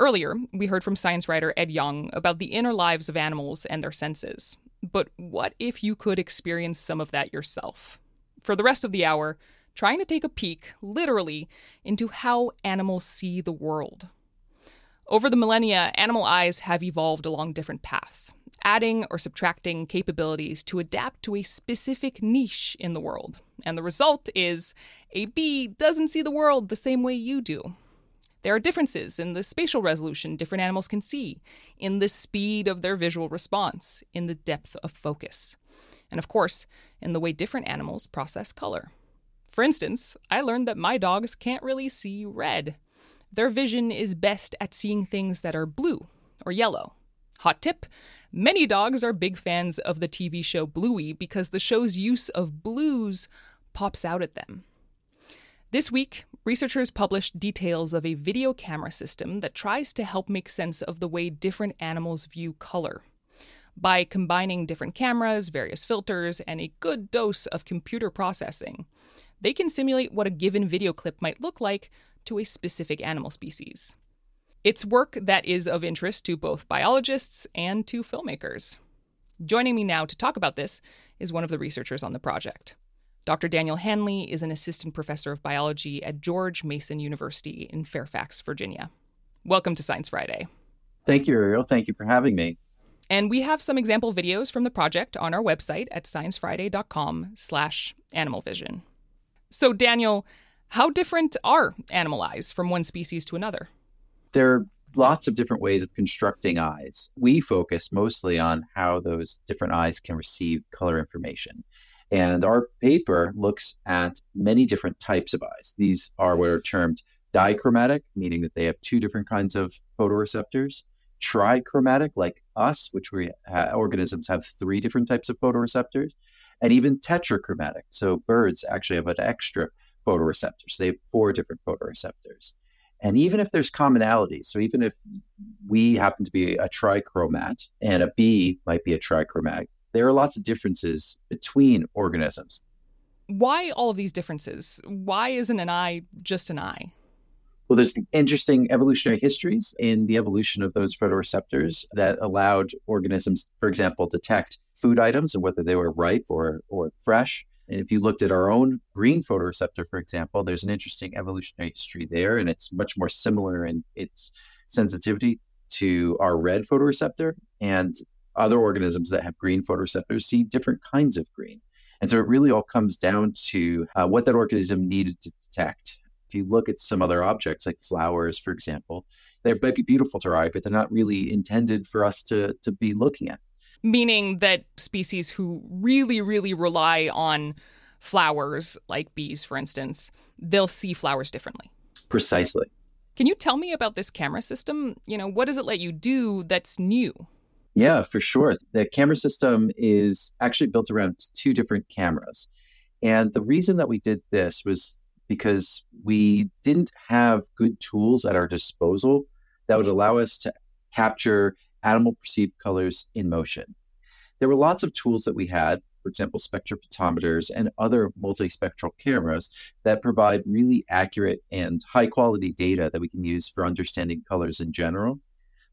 Earlier, we heard from science writer Ed Yong about the inner lives of animals and their senses. But what if you could experience some of that yourself? For the rest of the hour, trying to take a peek, literally, into how animals see the world. Over the millennia, animal eyes have evolved along different paths, adding or subtracting capabilities to adapt to a specific niche in the world. And the result is a bee doesn't see the world the same way you do. There are differences in the spatial resolution different animals can see, in the speed of their visual response, in the depth of focus, and of course, in the way different animals process color. For instance, I learned that my dogs can't really see red. Their vision is best at seeing things that are blue or yellow. Hot tip many dogs are big fans of the TV show Bluey because the show's use of blues pops out at them. This week, researchers published details of a video camera system that tries to help make sense of the way different animals view color. By combining different cameras, various filters, and a good dose of computer processing, they can simulate what a given video clip might look like to a specific animal species. It's work that is of interest to both biologists and to filmmakers. Joining me now to talk about this is one of the researchers on the project. Dr. Daniel Hanley is an assistant professor of biology at George Mason University in Fairfax, Virginia. Welcome to Science Friday. Thank you, Ariel. Thank you for having me. And we have some example videos from the project on our website at sciencefriday.com slash animalvision. So, Daniel, how different are animal eyes from one species to another? There are lots of different ways of constructing eyes. We focus mostly on how those different eyes can receive color information. And our paper looks at many different types of eyes. These are what are termed dichromatic, meaning that they have two different kinds of photoreceptors, trichromatic, like us, which we ha- organisms have three different types of photoreceptors, and even tetrachromatic. So birds actually have an extra photoreceptor. So they have four different photoreceptors. And even if there's commonalities, so even if we happen to be a trichromat and a bee might be a trichromatic, there are lots of differences between organisms. Why all of these differences? Why isn't an eye just an eye? Well, there's interesting evolutionary histories in the evolution of those photoreceptors that allowed organisms, for example, detect food items and whether they were ripe or, or fresh. And if you looked at our own green photoreceptor, for example, there's an interesting evolutionary history there, and it's much more similar in its sensitivity to our red photoreceptor. And other organisms that have green photoreceptors see different kinds of green. And so it really all comes down to uh, what that organism needed to detect. If you look at some other objects like flowers, for example, they might be beautiful to our eye, but they're not really intended for us to, to be looking at. Meaning that species who really, really rely on flowers, like bees, for instance, they'll see flowers differently. Precisely. Can you tell me about this camera system? You know, what does it let you do that's new? Yeah, for sure. The camera system is actually built around two different cameras. And the reason that we did this was because we didn't have good tools at our disposal that would allow us to capture animal perceived colors in motion. There were lots of tools that we had, for example, spectrophotometers and other multispectral cameras that provide really accurate and high quality data that we can use for understanding colors in general.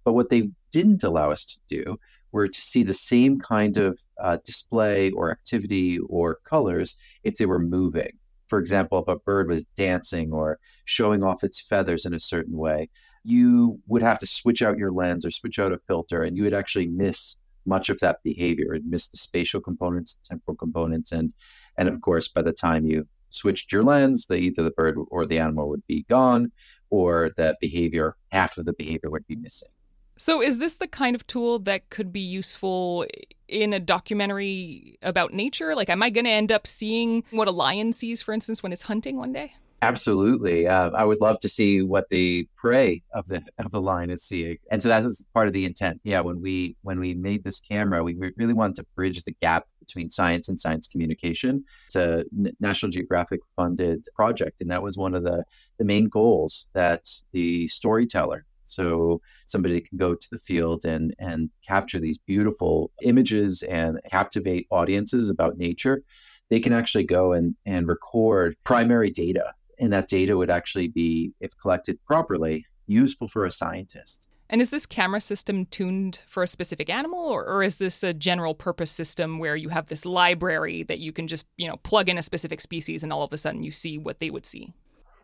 But what they didn't allow us to do were to see the same kind of uh, display or activity or colors if they were moving. For example, if a bird was dancing or showing off its feathers in a certain way, you would have to switch out your lens or switch out a filter, and you would actually miss much of that behavior and miss the spatial components, the temporal components, and and of course, by the time you switched your lens, the either the bird or the animal would be gone, or that behavior, half of the behavior would be missing. So, is this the kind of tool that could be useful in a documentary about nature? Like, am I going to end up seeing what a lion sees, for instance, when it's hunting one day? Absolutely, uh, I would love to see what the prey of the of the lion is seeing, and so that was part of the intent. Yeah, when we when we made this camera, we really wanted to bridge the gap between science and science communication. It's a National Geographic funded project, and that was one of the the main goals that the storyteller so somebody can go to the field and and capture these beautiful images and captivate audiences about nature. They can actually go and, and record primary data. And that data would actually be, if collected properly, useful for a scientist. And is this camera system tuned for a specific animal, or, or, is this a general purpose system where you have this library that you can just, you know, plug in a specific species and all of a sudden you see what they would see?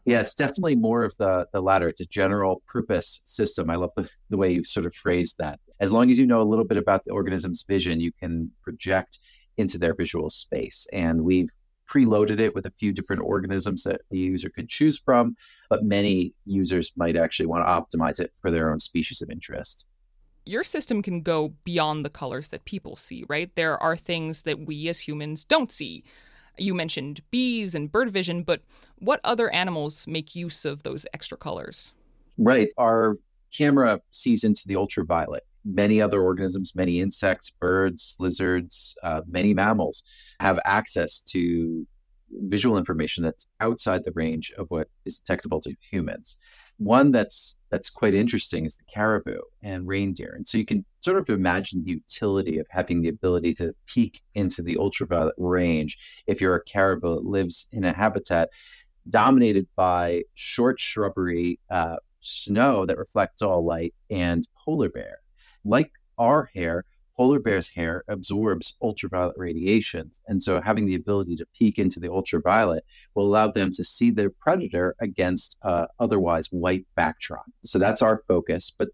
Yeah, it's definitely more of the the latter. It's a general purpose system. I love the, the way you sort of phrased that. As long as you know a little bit about the organism's vision, you can project into their visual space. And we've preloaded it with a few different organisms that the user can choose from, but many users might actually want to optimize it for their own species of interest. Your system can go beyond the colors that people see, right? There are things that we as humans don't see. You mentioned bees and bird vision, but what other animals make use of those extra colors? Right. Our camera sees into the ultraviolet. Many other organisms, many insects, birds, lizards, uh, many mammals have access to visual information that's outside the range of what is detectable to humans. One that's that's quite interesting is the caribou and reindeer. And so you can sort of imagine the utility of having the ability to peek into the ultraviolet range if you're a caribou that lives in a habitat dominated by short shrubbery, uh, snow that reflects all light, and polar bear. Like our hair, polar bear's hair absorbs ultraviolet radiations. And so having the ability to peek into the ultraviolet will allow them to see their predator against uh, otherwise white backdrop. So that's our focus, but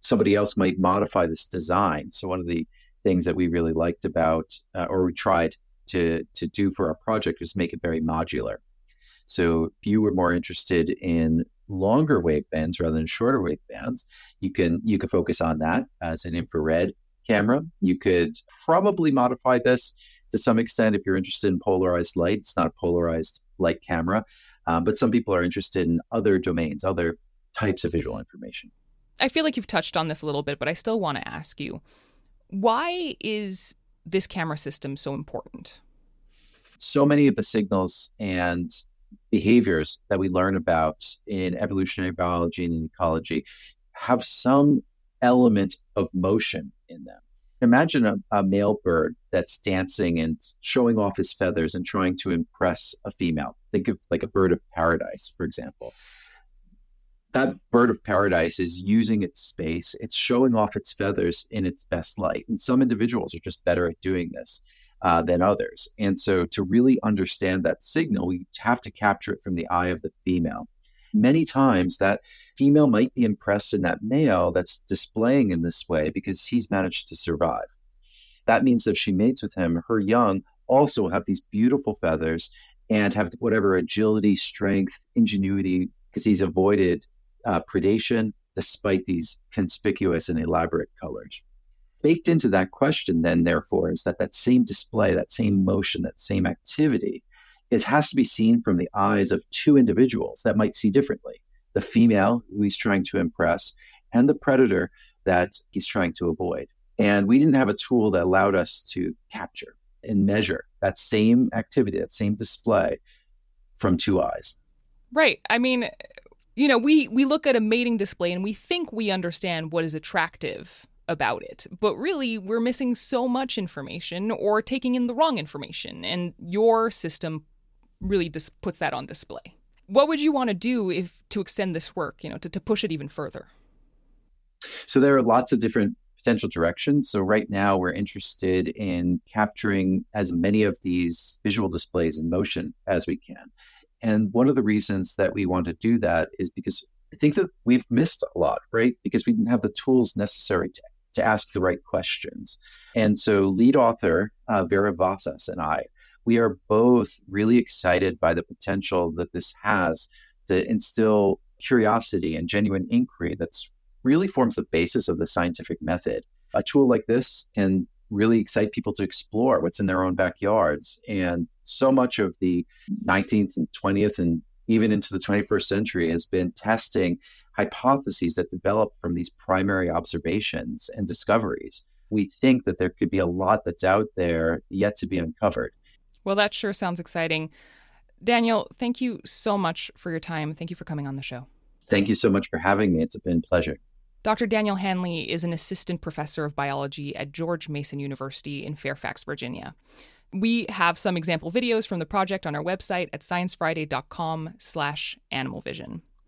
somebody else might modify this design. So one of the things that we really liked about, uh, or we tried to, to do for our project was make it very modular. So if you were more interested in longer wave bands rather than shorter wave bands, you can you can focus on that as an infrared camera. You could probably modify this to some extent if you're interested in polarized light. It's not a polarized light camera, um, but some people are interested in other domains, other types of visual information. I feel like you've touched on this a little bit, but I still want to ask you why is this camera system so important? So many of the signals and behaviors that we learn about in evolutionary biology and ecology have some element of motion in them. Imagine a, a, male bird that's dancing and showing off his feathers and trying to impress a female. Think of like a bird of paradise, for example. That bird of paradise is using its space, it's showing off its feathers in its best light. And some individuals are just better at doing this uh, than others. And so, to really understand that signal, we have to capture it from the eye of the female many times that female might be impressed in that male that's displaying in this way because he's managed to survive. That means that if she mates with him, her young also will have these beautiful feathers and have whatever agility, strength, ingenuity, because he's avoided uh, predation despite these conspicuous and elaborate colors. Baked into that question, then, therefore, is that that same display, that same motion, that same activity it has to be seen from the eyes of two individuals that might see differently the female who he's trying to impress and the predator that he's trying to avoid. And we didn't have a tool that allowed us to capture and measure that same activity, that same display from two eyes. Right. I mean, you know, we we look at a mating display and we think we understand what is attractive about it. But really, we're missing so much information or taking in the wrong information. And your system really dis- puts that on display. What would you want to do if to extend this work, you know, to, to push it even further? So there are lots of different potential directions. So right now we're interested in capturing as many of these visual displays in motion as we can. And one of the reasons that we want to do that is because I think that we've missed a lot, right? Because we didn't have the tools necessary to, to ask the right questions. And so lead author uh, Vera Vasas and I we are both really excited by the potential that this has to instill curiosity and genuine inquiry that's really forms the basis of the scientific method. A tool like this can really excite people to explore what's in their own backyards. And so much of the 19th and 20th and even into the 21st century has been testing hypotheses that develop from these primary observations and discoveries. We think that there could be a lot that's out there yet to be uncovered. Well, that sure sounds exciting. Daniel, thank you so much for your time. Thank you for coming on the show. Thank you so much for having me. It's been a pleasure. Dr. Daniel Hanley is an assistant professor of biology at George Mason University in Fairfax, Virginia. We have some example videos from the project on our website at sciencefriday.com slash animalvision.